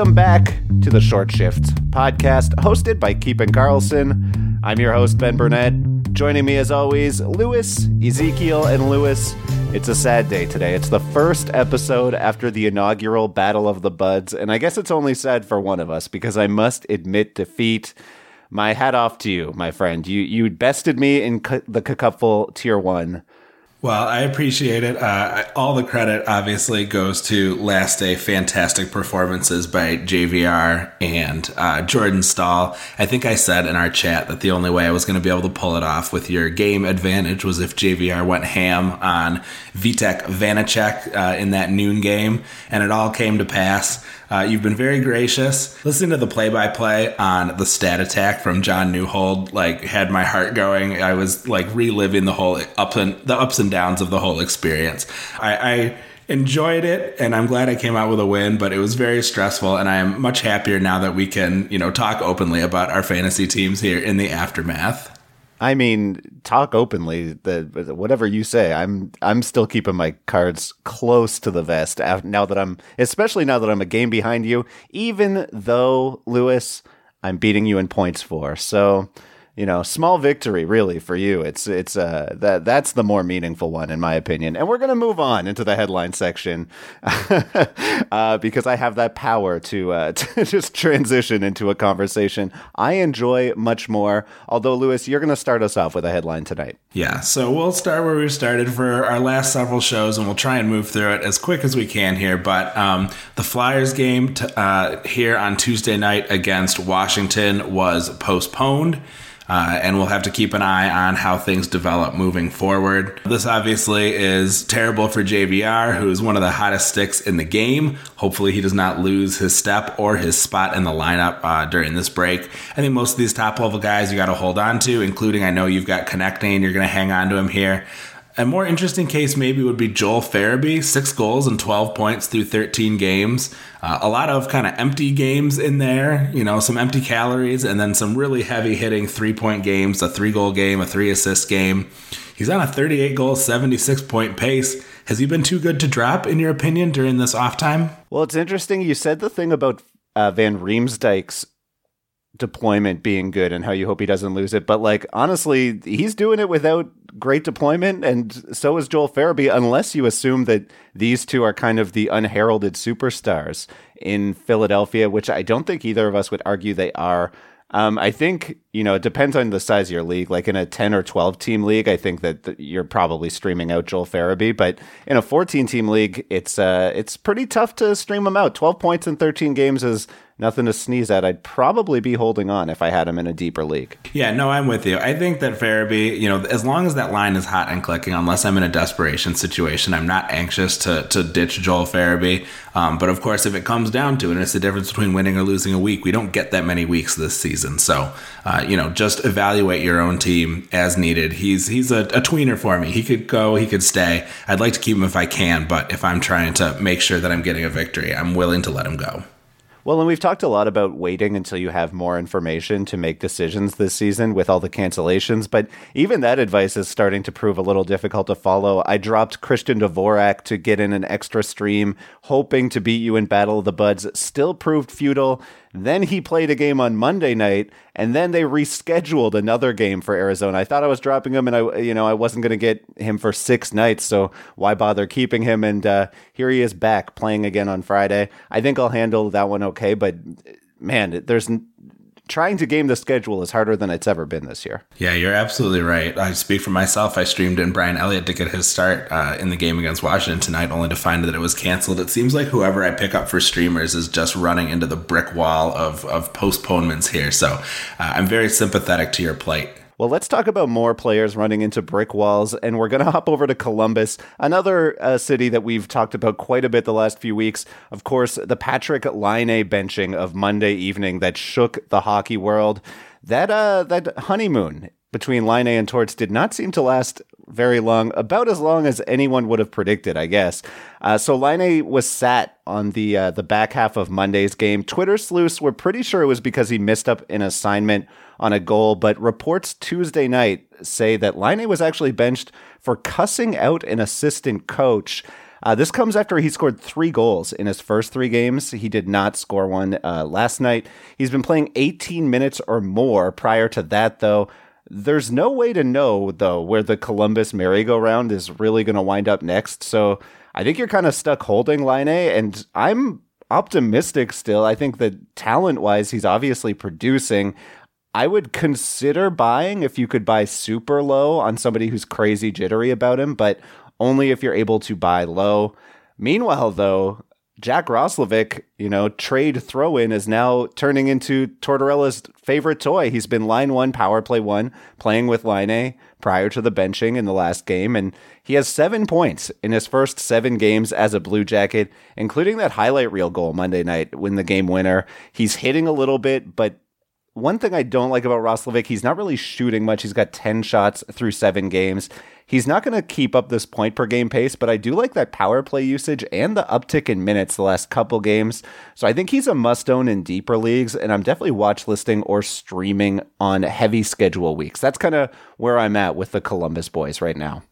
Welcome back to the Short Shift podcast, hosted by Keepin Karlsson. I'm your host, Ben Burnett. Joining me, as always, Lewis, Ezekiel, and Lewis. It's a sad day today. It's the first episode after the inaugural Battle of the Buds, and I guess it's only sad for one of us because I must admit defeat. My hat off to you, my friend. You you bested me in the Cupful Tier One. Well, I appreciate it. Uh, all the credit obviously goes to last day fantastic performances by JVR and uh, Jordan Staal. I think I said in our chat that the only way I was going to be able to pull it off with your game advantage was if JVR went ham on Vitek Vanacek uh, in that noon game, and it all came to pass. Uh, you've been very gracious. Listening to the play-by-play on the stat attack from John Newhold, like had my heart going. I was like reliving the whole up and the ups and downs of the whole experience. I, I enjoyed it and I'm glad I came out with a win, but it was very stressful and I am much happier now that we can, you know, talk openly about our fantasy teams here in the aftermath. I mean, talk openly. The whatever you say, I'm I'm still keeping my cards close to the vest now that I'm, especially now that I'm a game behind you. Even though Lewis, I'm beating you in points for. So you know, small victory really for you. It's it's uh that that's the more meaningful one in my opinion. And we're gonna move on into the headline section uh, because I have that power to uh, to just transition into a conversation I enjoy much more. Although Lewis, you're gonna start us off with a headline tonight. Yeah, so we'll start where we started for our last several shows, and we'll try and move through it as quick as we can here. But um, the Flyers game t- uh, here on Tuesday night against Washington was postponed. Uh, and we'll have to keep an eye on how things develop moving forward. This obviously is terrible for JVR, who is one of the hottest sticks in the game. Hopefully, he does not lose his step or his spot in the lineup uh, during this break. I think most of these top level guys you got to hold on to, including I know you've got Konecny, you're going to hang on to him here. A more interesting case maybe would be Joel Farabee, six goals and 12 points through 13 games. Uh, a lot of kind of empty games in there, you know, some empty calories, and then some really heavy hitting three point games, a three goal game, a three assist game. He's on a 38 goal, 76 point pace. Has he been too good to drop, in your opinion, during this off time? Well, it's interesting. You said the thing about uh, Van Riemsdyk's deployment being good and how you hope he doesn't lose it. But like honestly, he's doing it without great deployment, and so is Joel Farabee. Unless you assume that these two are kind of the unheralded superstars in Philadelphia, which I don't think either of us would argue they are. Um, I think you know it depends on the size of your league. Like in a ten or twelve team league, I think that th- you're probably streaming out Joel Farabee. But in a fourteen team league, it's uh, it's pretty tough to stream him out. Twelve points in thirteen games is nothing to sneeze at. I'd probably be holding on if I had him in a deeper league. Yeah, no, I'm with you. I think that Farabee, you know, as long as that line is hot and clicking, unless I'm in a desperation situation, I'm not anxious to to ditch Joel Farabee. Um, but of course, if it comes down to it, and it's the difference between winning or losing a week, we don't get that many weeks this season. So, uh, you know, just evaluate your own team as needed. He's he's a, a tweener for me. He could go, he could stay. I'd like to keep him if I can, but if I'm trying to make sure that I'm getting a victory, I'm willing to let him go. Well, and we've talked a lot about waiting until you have more information to make decisions this season with all the cancellations, but even that advice is starting to prove a little difficult to follow. I dropped Christian Dvorak to get in an extra stream, hoping to beat you in Battle of the Buds. Still proved futile. Then he played a game on Monday night, and then they rescheduled another game for Arizona. I thought I was dropping him, and I, you know, I wasn't going to get him for six nights, so why bother keeping him? And uh, here he is back playing again on Friday. I think I'll handle that one okay, but man, there's trying to game the schedule is harder than it's ever been this year. Yeah, you're absolutely right. I speak for myself. I streamed in Brian Elliott to get his start uh, in the game against Washington tonight, only to find that it was canceled. It seems like whoever I pick up for streamers is just running into the brick wall of, of postponements here. So uh, I'm very sympathetic to your plight. Well, let's talk about more players running into brick walls, and we're going to hop over to Columbus, another uh, city that we've talked about quite a bit the last few weeks. Of course, the Patrik Laine benching of Monday evening that shook the hockey world. That uh, that honeymoon between Laine and Torts did not seem to last very long, about as long as anyone would have predicted, I guess. Uh, so Laine was sat on the uh, the back half of Monday's game. Twitter sleuths were pretty sure it was because he missed up an assignment on a goal, but reports Tuesday night say that Laine was actually benched for cussing out an assistant coach. Uh, this comes after he scored three goals in his first three games. He did not score one uh, last night. He's been playing 18 minutes or more prior to that, though. There's no way to know, though, where the Columbus merry-go-round is really going to wind up next. So I think you're kind of stuck holding Laine, and I'm optimistic still. I think that talent wise, he's obviously producing. I would consider buying if you could buy super low on somebody who's crazy jittery about him, but only if you're able to buy low. Meanwhile, though, Jack Roslovic, you know, trade throw in is now turning into Tortorella's favorite toy. He's been line one, power play one, playing with Laine prior to the benching in the last game, and he has seven points in his first seven games as a Blue Jacket, including that highlight reel goal Monday night when the game winner. He's hitting a little bit, but one thing I don't like about Roslovic, he's not really shooting much. He's got 10 shots through seven games. He's not going to keep up this point per game pace, but I do like that power play usage and the uptick in minutes the last couple games. So I think he's a must own in deeper leagues, and I'm definitely watch listing or streaming on heavy schedule weeks. That's kind of where I'm at with the Columbus boys right now.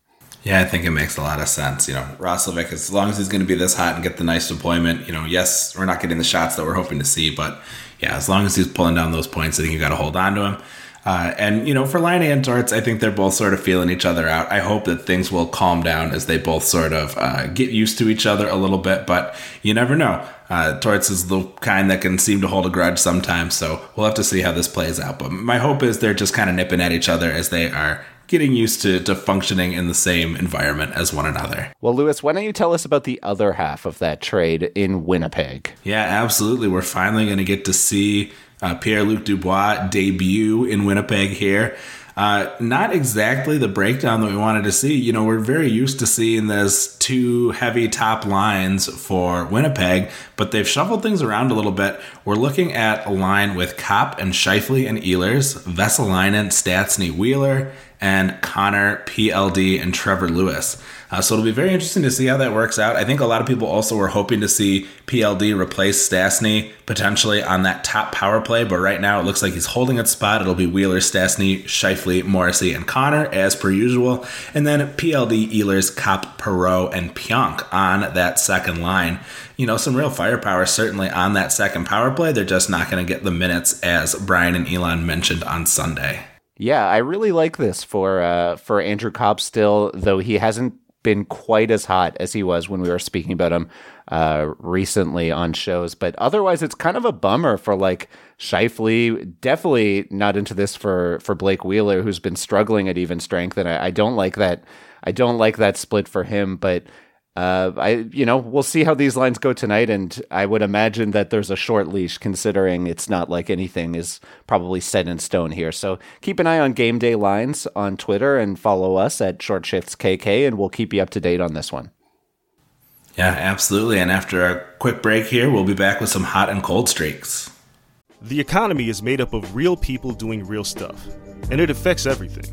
Yeah, I think it makes a lot of sense. You know, Roslovic, as long as he's going to be this hot and get the nice deployment, you know, yes, we're not getting the shots that we're hoping to see, but yeah, as long as he's pulling down those points, I think you got to hold on to him. Uh, and you know, for Laine and Torts, I think they're both sort of feeling each other out. I hope that things will calm down as they both sort of uh, get used to each other a little bit. But you never know. Uh, Torts is the kind that can seem to hold a grudge sometimes, so we'll have to see how this plays out. But my hope is they're just kind of nipping at each other as they are getting used to, to functioning in the same environment as one another. Well, Lewis, why don't you tell us about the other half of that trade in Winnipeg? Yeah, absolutely. We're finally going to get to see uh, Pierre Luc Dubois debut in Winnipeg here. Uh, not exactly the breakdown that we wanted to see. You know, we're very used to seeing this two heavy top lines for Winnipeg, but they've shuffled things around a little bit. We're looking at a line with Copp and Scheifele and Ehlers, Vesalainen, Stastny, Wheeler, and Connor, PLD, and Trevor Lewis. Uh, so it'll be very interesting to see how that works out. I think a lot of people also were hoping to see PLD replace Stastny potentially on that top power play, but right now it looks like he's holding its spot. It'll be Wheeler, Stastny, Scheifele, Morrissey, and Connor as per usual, and then PLD, Ehlers, Copp, Perreault, and Pionk on that second line. You know, some real firepower certainly on that second power play. They're just not going to get the minutes as Brian and Elon mentioned on Sunday. Yeah, I really like this for uh, for Andrew Copp still, though he hasn't been quite as hot as he was when we were speaking about him uh, recently on shows. But otherwise, it's kind of a bummer for like Scheifele. Definitely not into this for for Blake Wheeler, who's been struggling at even strength, and I, I don't like that. I don't like that split for him, but uh, I, you know, we'll see how these lines go tonight, and I would imagine that there's a short leash, considering it's not like anything is probably set in stone here. So keep an eye on game day lines on Twitter and follow us at Short Shifts KK, and we'll keep you up to date on this one. Yeah, absolutely. And after a quick break here, we'll be back with some hot and cold streaks. The economy is made up of real people doing real stuff, and it affects everything.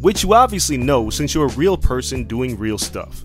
Which you obviously know since you're a real person doing real stuff.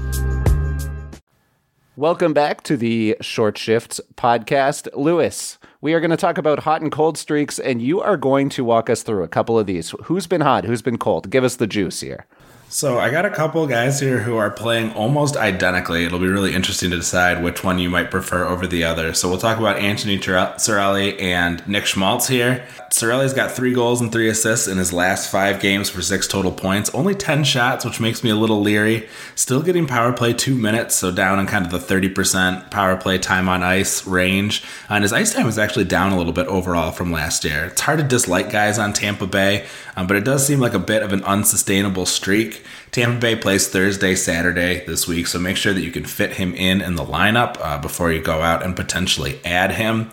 Welcome back to the Short Shifts podcast. Lewis, we are going to talk about hot and cold streaks, and you are going to walk us through a couple of these. Who's been hot? Who's been cold? Give us the juice here. So I got a couple guys here who are playing almost identically. It'll be really interesting to decide which one you might prefer over the other. So we'll talk about Anthony Cirelli and Nick Schmaltz here. Cirelli's got three goals and three assists in his last five games for six total points. Only 10 shots, which makes me a little leery. Still getting power play two minutes, so down in kind of the 30% power play time on ice range. And his ice time is actually down a little bit overall from last year. It's hard to dislike guys on Tampa Bay, um, but it does seem like a bit of an unsustainable streak. Tampa Bay plays Thursday, Saturday this week, so make sure that you can fit him in in the lineup uh, before you go out and potentially add him.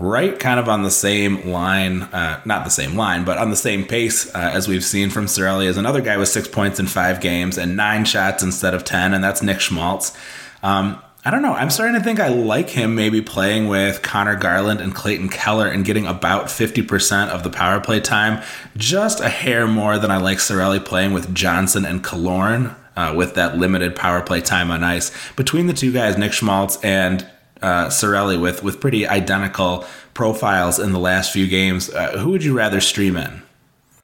Right, kind of on the same line, uh, not the same line, but on the same pace uh, as we've seen from Cirelli, is another guy with six points in five games and nine shots instead of 10, and that's Nick Schmaltz. Um, I don't know. I'm starting to think I like him maybe playing with Conor Garland and Clayton Keller and getting about 50% of the power play time. Just a hair more than I like Cirelli playing with Johnson and Killorn uh, with that limited power play time on ice. Between the two guys, Nick Schmaltz and uh, Cirelli, with, with pretty identical profiles in the last few games, uh, who would you rather stream in?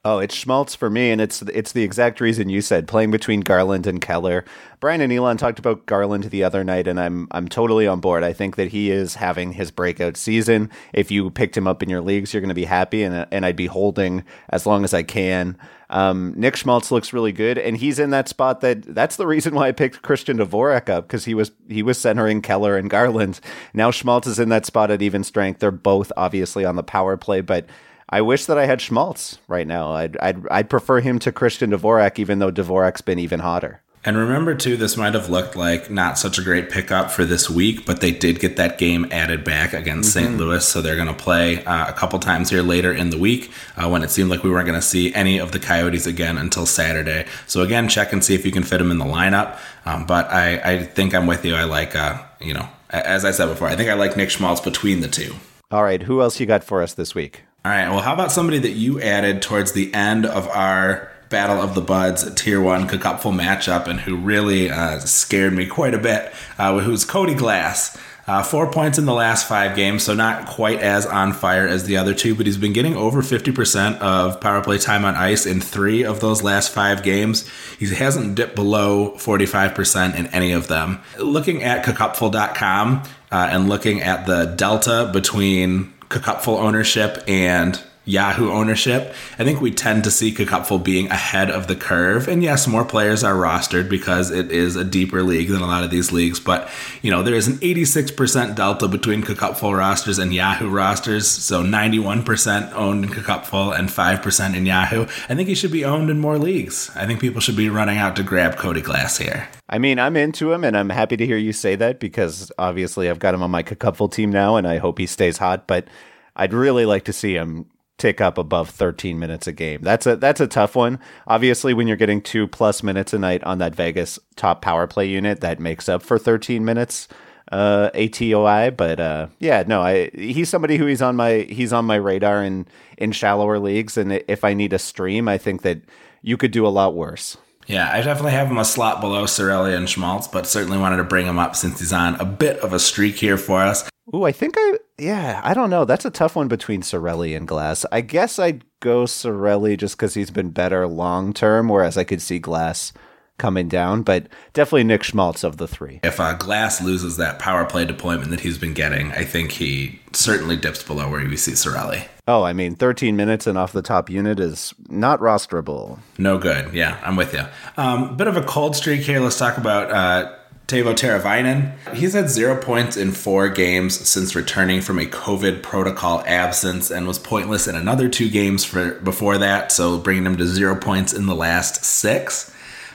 Oh, it's Schmaltz for me, and it's it's the exact reason you said playing between Garland and Keller. Brian and Elon talked about Garland the other night, and I'm I'm totally on board. I think that he is having his breakout season. If you picked him up in your leagues, you're going to be happy, and and I'd be holding as long as I can. Um, Nick Schmaltz looks really good, and he's in that spot that that's the reason why I picked Christian Dvorak up because he was he was centering Keller and Garland. Now Schmaltz is in that spot at even strength. They're both obviously on the power play, but I wish that I had Schmaltz right now. I'd, I'd, I'd prefer him to Christian Dvorak, even though Dvorak's been even hotter. And remember, too, this might have looked like not such a great pickup for this week, but they did get that game added back against mm-hmm. St. Louis. So they're going to play uh, a couple times here later in the week uh, when it seemed like we weren't going to see any of the Coyotes again until Saturday. So again, check and see if you can fit them in the lineup. Um, but I, I think I'm with you. I like, uh, you know, as I said before, I think I like Nick Schmaltz between the two. All right. Who else you got for us this week? All right. Well, how about somebody that you added towards the end of our Battle of the Buds Tier 1 Cupful matchup and who really uh, scared me quite a bit, uh, who's Cody Glass. Uh, four points in the last five games, so not quite as on fire as the other two, but he's been getting over 50% of power play time on ice in three of those last five games. He hasn't dipped below 45% in any of them. Looking at cacupful.com uh, and looking at the delta between Cupful ownership and Yahoo ownership, I think we tend to see Cupful being ahead of the curve. And yes, more players are rostered because it is a deeper league than a lot of these leagues. But, you know, there is an 86% delta between Cupful rosters and Yahoo rosters. So 91% owned in Cupful and 5% in Yahoo. I think he should be owned in more leagues. I think people should be running out to grab Cody Glass here. I mean, I'm into him, and I'm happy to hear you say that because obviously I've got him on my cupful team now, and I hope he stays hot. But I'd really like to see him tick up above 13 minutes a game. That's a that's a tough one. Obviously, when you're getting two plus minutes a night on that Vegas top power play unit, that makes up for 13 minutes uh, ATOI. But uh, yeah, no, I he's somebody who he's on my he's on my radar in in shallower leagues, and if I need a stream, I think that you could do a lot worse. Yeah, I definitely have him a slot below Cirelli and Schmaltz, but certainly wanted to bring him up since he's on a bit of a streak here for us. Ooh, I think I, yeah, I don't know. That's a tough one between Cirelli and Glass. I guess I'd go Cirelli just because he's been better long term, whereas I could see Glass coming down, but definitely Nick Schmaltz of the three. If uh, Glass loses that power play deployment that he's been getting, I think he certainly dips below where we see Cirelli. Oh, I mean, 13 minutes and off the top unit is not rosterable. No good. Yeah, I'm with you. Um, bit of a cold streak here. Let's talk about uh, Teuvo Teravainen. He's had zero points in four games since returning from a COVID protocol absence and was pointless in another two games for before that, so bringing him to zero points in the last six.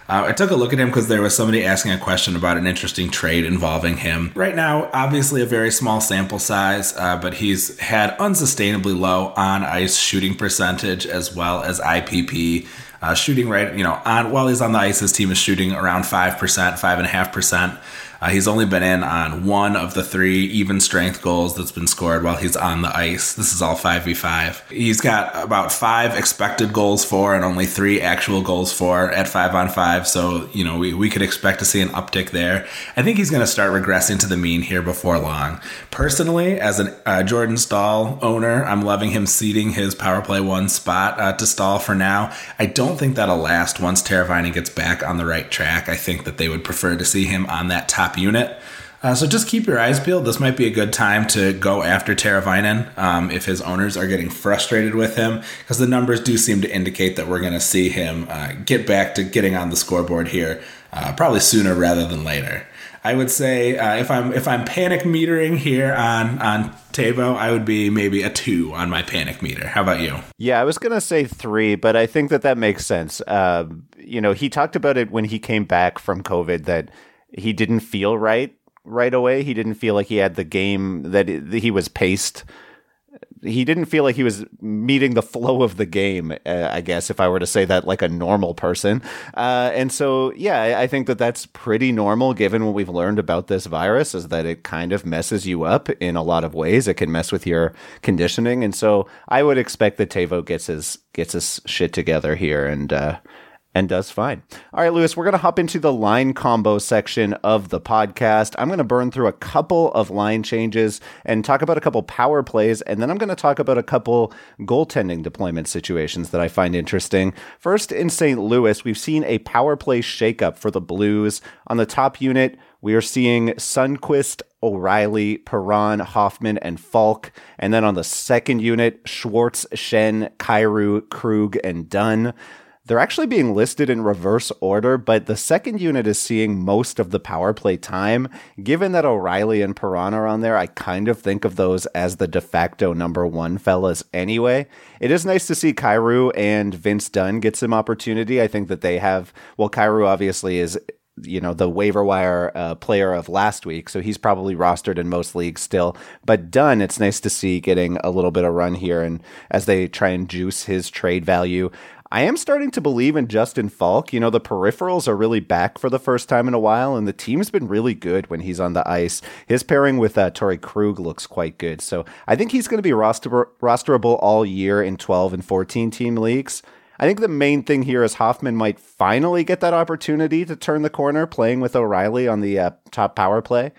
Uh, I took a look at him because there was somebody asking a question about an interesting trade involving him. Right now, obviously a very small sample size, uh, but he's had unsustainably low on ice shooting percentage as well as IPP. Uh, shooting right, you know, on while he's on the ice, his team is shooting around five percent, five and a half percent. Uh, he's only been in on one of the three even strength goals that's been scored while he's on the ice. This is all 5v5. He's got about five expected goals for and only three actual goals for at 5 on 5. So, you know, we, we could expect to see an uptick there. I think he's going to start regressing to the mean here before long. Personally, as a uh, Jordan Staal owner, I'm loving him ceding his power play one spot uh, to Staal for now. I don't think that'll last once Teravainen gets back on the right track. I think that they would prefer to see him on that top top unit. Uh, so just keep your eyes peeled. This might be a good time to go after Teravainen um, if his owners are getting frustrated with him, because the numbers do seem to indicate that we're going to see him uh, get back to getting on the scoreboard here, uh, probably sooner rather than later. I would say uh, if I'm if I'm panic metering here on on Teuvo, I would be maybe a two on my panic meter. How about you? Yeah, I was gonna say three, but I think that that makes sense. Uh, you know, he talked about it when he came back from COVID that he didn't feel right right away. He didn't feel like he had the game that he was paced. He didn't feel like he was meeting the flow of the game, uh, I guess, if I were to say that like a normal person. Uh, and so, yeah, I think that that's pretty normal given what we've learned about this virus is that it kind of messes you up in a lot of ways. It can mess with your conditioning. And so I would expect that Teuvo gets his, gets his shit together here and, uh, and does fine. All right, Lewis, we're going to hop into the line combo section of the podcast. I'm going to burn through a couple of line changes and talk about a couple power plays, and then I'm going to talk about a couple goaltending deployment situations that I find interesting. First, in St. Louis, we've seen a power play shakeup for the Blues. On the top unit, we are seeing Sundqvist, O'Reilly, Perron, Hoffman, and Faulk. And then on the second unit, Schwartz, Schenn, Kyrou, Krug, and Dunn. They're actually being listed in reverse order, but the second unit is seeing most of the power play time. Given that O'Reilly and Perron are on there, I kind of think of those as the de facto number one fellas anyway. It is nice to see Kyrou and Vince Dunn get some opportunity. I think that they have, well, Kyrou obviously is you know the waiver wire uh, player of last week, so he's probably rostered in most leagues still. But Dunn, it's nice to see getting a little bit of run here, and as they try and juice his trade value, I am starting to believe in Justin Faulk. You know, the peripherals are really back for the first time in a while, and the team's been really good when he's on the ice. His pairing with uh, Torey Krug looks quite good. So I think he's going to be roster- rosterable all year in 12 and 14 team leagues. I think the main thing here is Hoffman might finally get that opportunity to turn the corner playing with O'Reilly on the uh, top power play.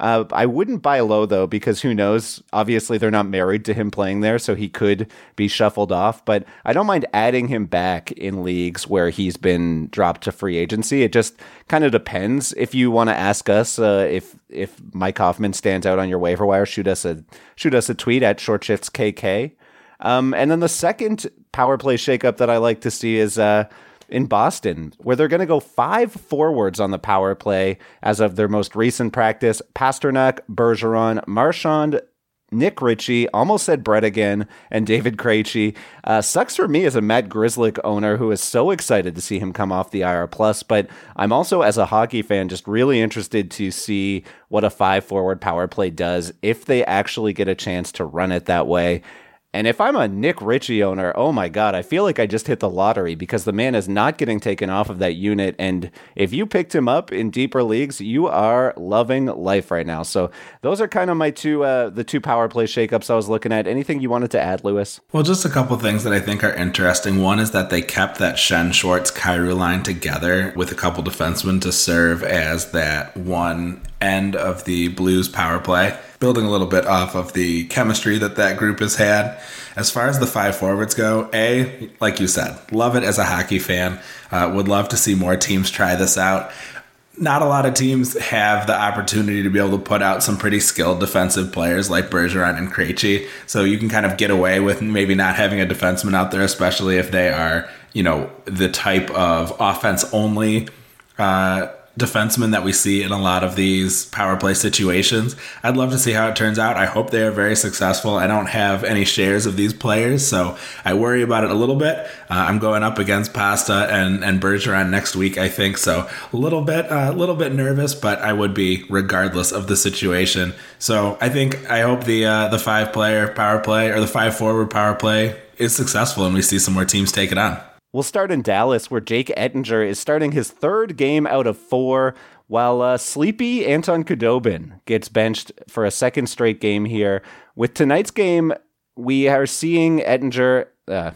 Uh, I wouldn't buy low though because who knows? Obviously, they're not married to him playing there, so he could be shuffled off. But I don't mind adding him back in leagues where he's been dropped to free agency. It just kind of depends. If you want to ask us uh, if if Mike Hoffman stands out on your waiver wire, shoot us a shoot us a tweet at Short Shifts KK. Um, and then the second power play shakeup that I like to see is. Uh, in Boston, where they're going to go five forwards on the power play as of their most recent practice. Pastrnak, Bergeron, Marchand, Nick Ritchie, almost said Brett again, and David Krejci. Uh, sucks for me as a Matt Grzelcyk owner who is so excited to see him come off the IR plus, but I'm also as a hockey fan just really interested to see what a five forward power play does if they actually get a chance to run it that way. And if I'm a Nick Ritchie owner, oh my God, I feel like I just hit the lottery because the man is not getting taken off of that unit. And if you picked him up in deeper leagues, you are loving life right now. So those are kind of my two, uh, the two power play shakeups I was looking at. Anything you wanted to add, Lewis? Well, just a couple things that I think are interesting. One is that they kept that Schenn Schwartz Kyrou line together with a couple defensemen to serve as that one end of the Blues power play, building a little bit off of the chemistry that that group has had. As far as the five forwards go, A, like you said, love it as a hockey fan. Uh, would love to see more teams try this out. Not a lot of teams have the opportunity to be able to put out some pretty skilled defensive players like Bergeron and Krejci. So you can kind of get away with maybe not having a defenseman out there, especially if they are, you know, the type of offense only uh, defenseman that we see in a lot of these power play situations. I'd love to see how it turns out. I hope they are very successful. I don't have any shares of these players, so I worry about it a little bit. Uh, I'm going up against Pasta and and Bergeron next week, I think, so a little bit a uh, little bit nervous, but I would be regardless of the situation. So I think I hope the uh, the five player power play or the five forward power play is successful, and we see some more teams take it on. We'll start in Dallas, where Jake Oettinger is starting his third game out of four, while uh, sleepy Anton Khudobin gets benched for a second straight game here. With tonight's game, we are seeing Oettinger. Uh,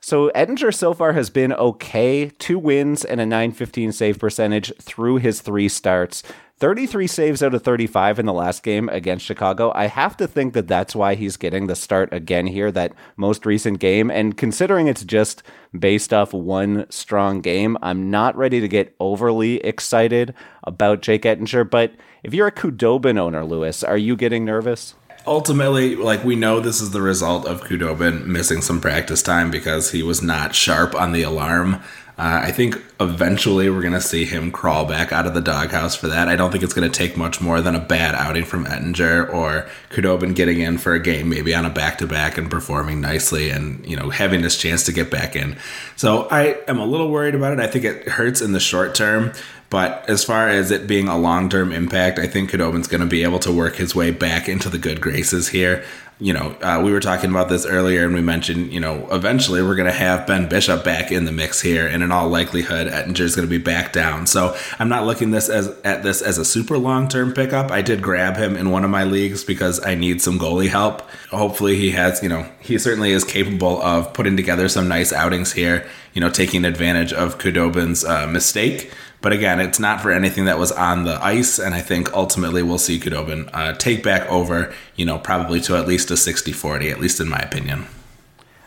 so Oettinger so far has been okay, two wins and a 915 save percentage through his three starts. 33 saves out of 35 in the last game against Chicago. I have to think that that's why he's getting the start again here, that most recent game. And considering it's just based off one strong game, I'm not ready to get overly excited about Jake Oettinger. But if you're a Khudobin owner, Lewis, are you getting nervous? ultimately, like we know this is the result of Khudobin missing some practice time because he was not sharp on the alarm. Uh, I think eventually we're going to see him crawl back out of the doghouse for that. I don't think it's going to take much more than a bad outing from Oettinger or Khudobin getting in for a game, maybe on a back to back and performing nicely and, you know, having this chance to get back in. So I am a little worried about it. I think it hurts in the short term. But as far as it being a long term impact, I think Khudobin's going to be able to work his way back into the good graces here you know, uh, we were talking about this earlier, and we mentioned, you know, eventually we're going to have Ben Bishop back in the mix here, and in all likelihood, Oettinger is going to be back down. So I'm not looking this as at this as a super long term pickup. I did grab him in one of my leagues because I need some goalie help. Hopefully, he has, you know, he certainly is capable of putting together some nice outings here. You know, taking advantage of Khudobin's uh, mistake. But again, it's not for anything that was on the ice, and I think ultimately we'll see Khudobin uh, take back over, you know, probably to at least a 60 40, at least in my opinion.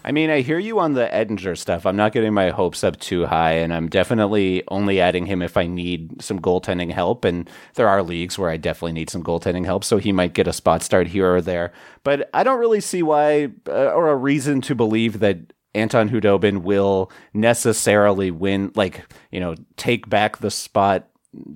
I mean, I hear you on the Oettinger stuff. I'm not getting my hopes up too high, and I'm definitely only adding him if I need some goaltending help. And there are leagues where I definitely need some goaltending help, so he might get a spot start here or there. But I don't really see why uh, or a reason to believe that Anton Khudobin will necessarily win, like, you know, take back the spot,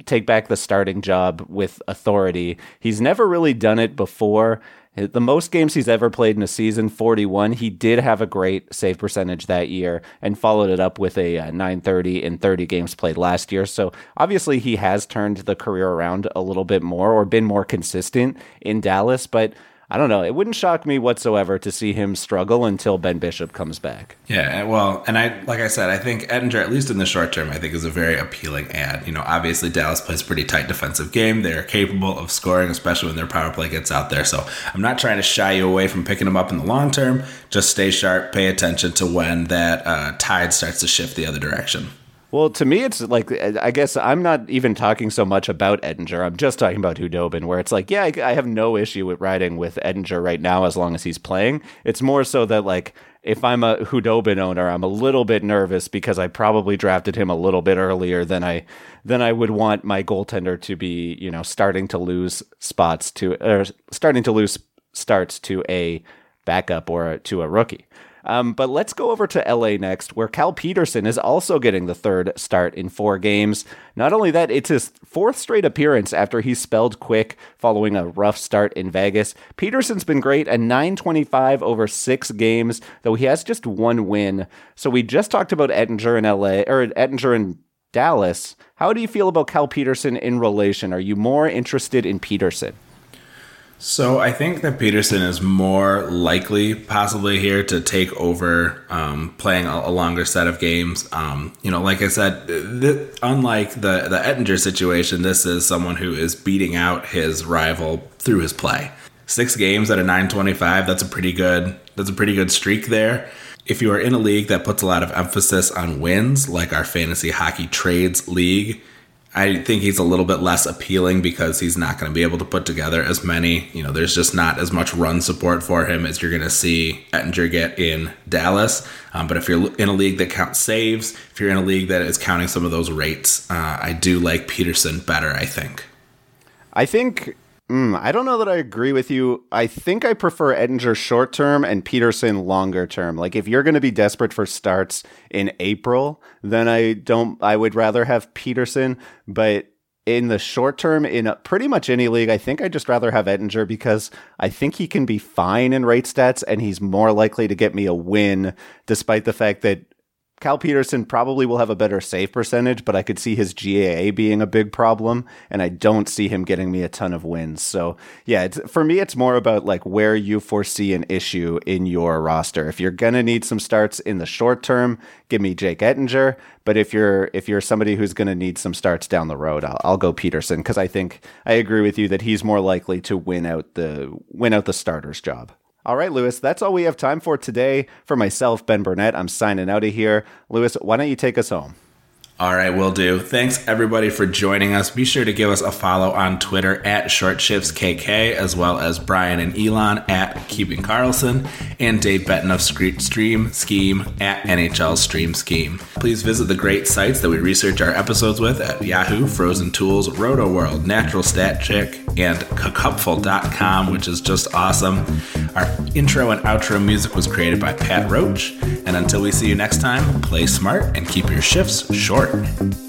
take back the starting job with authority. He's never really done it before. The most games he's ever played in a season, 41. He did have a great save percentage that year and followed it up with a uh, 930 in 30 games played last year. So obviously he has turned the career around a little bit more or been more consistent in Dallas, but I don't know. It wouldn't shock me whatsoever to see him struggle until Ben Bishop comes back. Yeah, well, and I like I said, I think Oettinger, at least in the short term, I think is a very appealing ad. You know, obviously Dallas plays a pretty tight defensive game. They're capable of scoring, especially when their power play gets out there. So I'm not trying to shy you away from picking them up in the long term. Just stay sharp, pay attention to when that uh, tide starts to shift the other direction. Well, to me, it's like I guess I'm not even talking so much about Oettinger. I'm just talking about Khudobin, where it's like, yeah, I, have no issue with riding with Oettinger right now as long as he's playing. It's more so that like if I'm a Khudobin owner, I'm a little bit nervous because I probably drafted him a little bit earlier than I than I would want my goaltender to be, you know, starting to lose spots to or starting to lose starts to a backup or to a rookie. Um, but let's go over to LA next, where Cal Petersen is also getting the third start in four games. Not only that, it's his fourth straight appearance after he spelled quick following a rough start in Vegas. Petersen's been great, a 925 over six games, though he has just one win. So we just talked about Oettinger in LA, or Oettinger in Dallas. How do you feel about Cal Petersen in relation? Are you more interested in Petersen? So I think that Petersen is more likely, possibly here, to take over um, playing a, a, longer set of games. Um, you know, like I said, th- unlike the the Oettinger situation, this is someone who is beating out his rival through his play. Six games at a 925. That's a pretty good. That's a pretty good streak there. If you are in a league that puts a lot of emphasis on wins, like our fantasy hockey trades league, I think he's a little bit less appealing because he's not going to be able to put together as many. You know, there's just not as much run support for him as you're going to see Oettinger get in Dallas. Um, but if you're in a league that counts saves, if you're in a league that is counting some of those rates, uh, I do like Petersen better, I think. I think Mm, I don't know that I agree with you. I think I prefer Oettinger short term and Petersen longer term. Like if you're going to be desperate for starts in April, then I don't. I would rather have Petersen, But in the short term, in a, pretty much any league, I think I'd just rather have Oettinger because I think he can be fine in rate stats and he's more likely to get me a win, despite the fact that Cal Petersen probably will have a better save percentage, but I could see his GAA being a big problem, and I don't see him getting me a ton of wins. So, yeah, for me, it's more about like where you foresee an issue in your roster. If you're gonna need some starts in the short term, give me Jake Oettinger. But if you're if you're somebody who's gonna need some starts down the road, I'll, I'll go Petersen because I think I agree with you that he's more likely to win out the win out the starter's job. All right, Lewis, that's all we have time for today. For myself, Ben Burnett, I'm signing out of here. Lewis, why don't you take us home? All right, will do. Thanks everybody for joining us. Be sure to give us a follow on Twitter at ShortShiftsKK, as well as Brian and Elon at Keeping Karlsson, and Dave Benton of Stream Scheme at NHL Stream Scheme. Please visit the great sites that we research our episodes with at Yahoo, Frozen Tools, Roto World, Natural Stat Trick, and Cupful.com, which is just awesome. Our intro and outro music was created by Pat Roach. And until we see you next time, play smart and keep your shifts short. Network.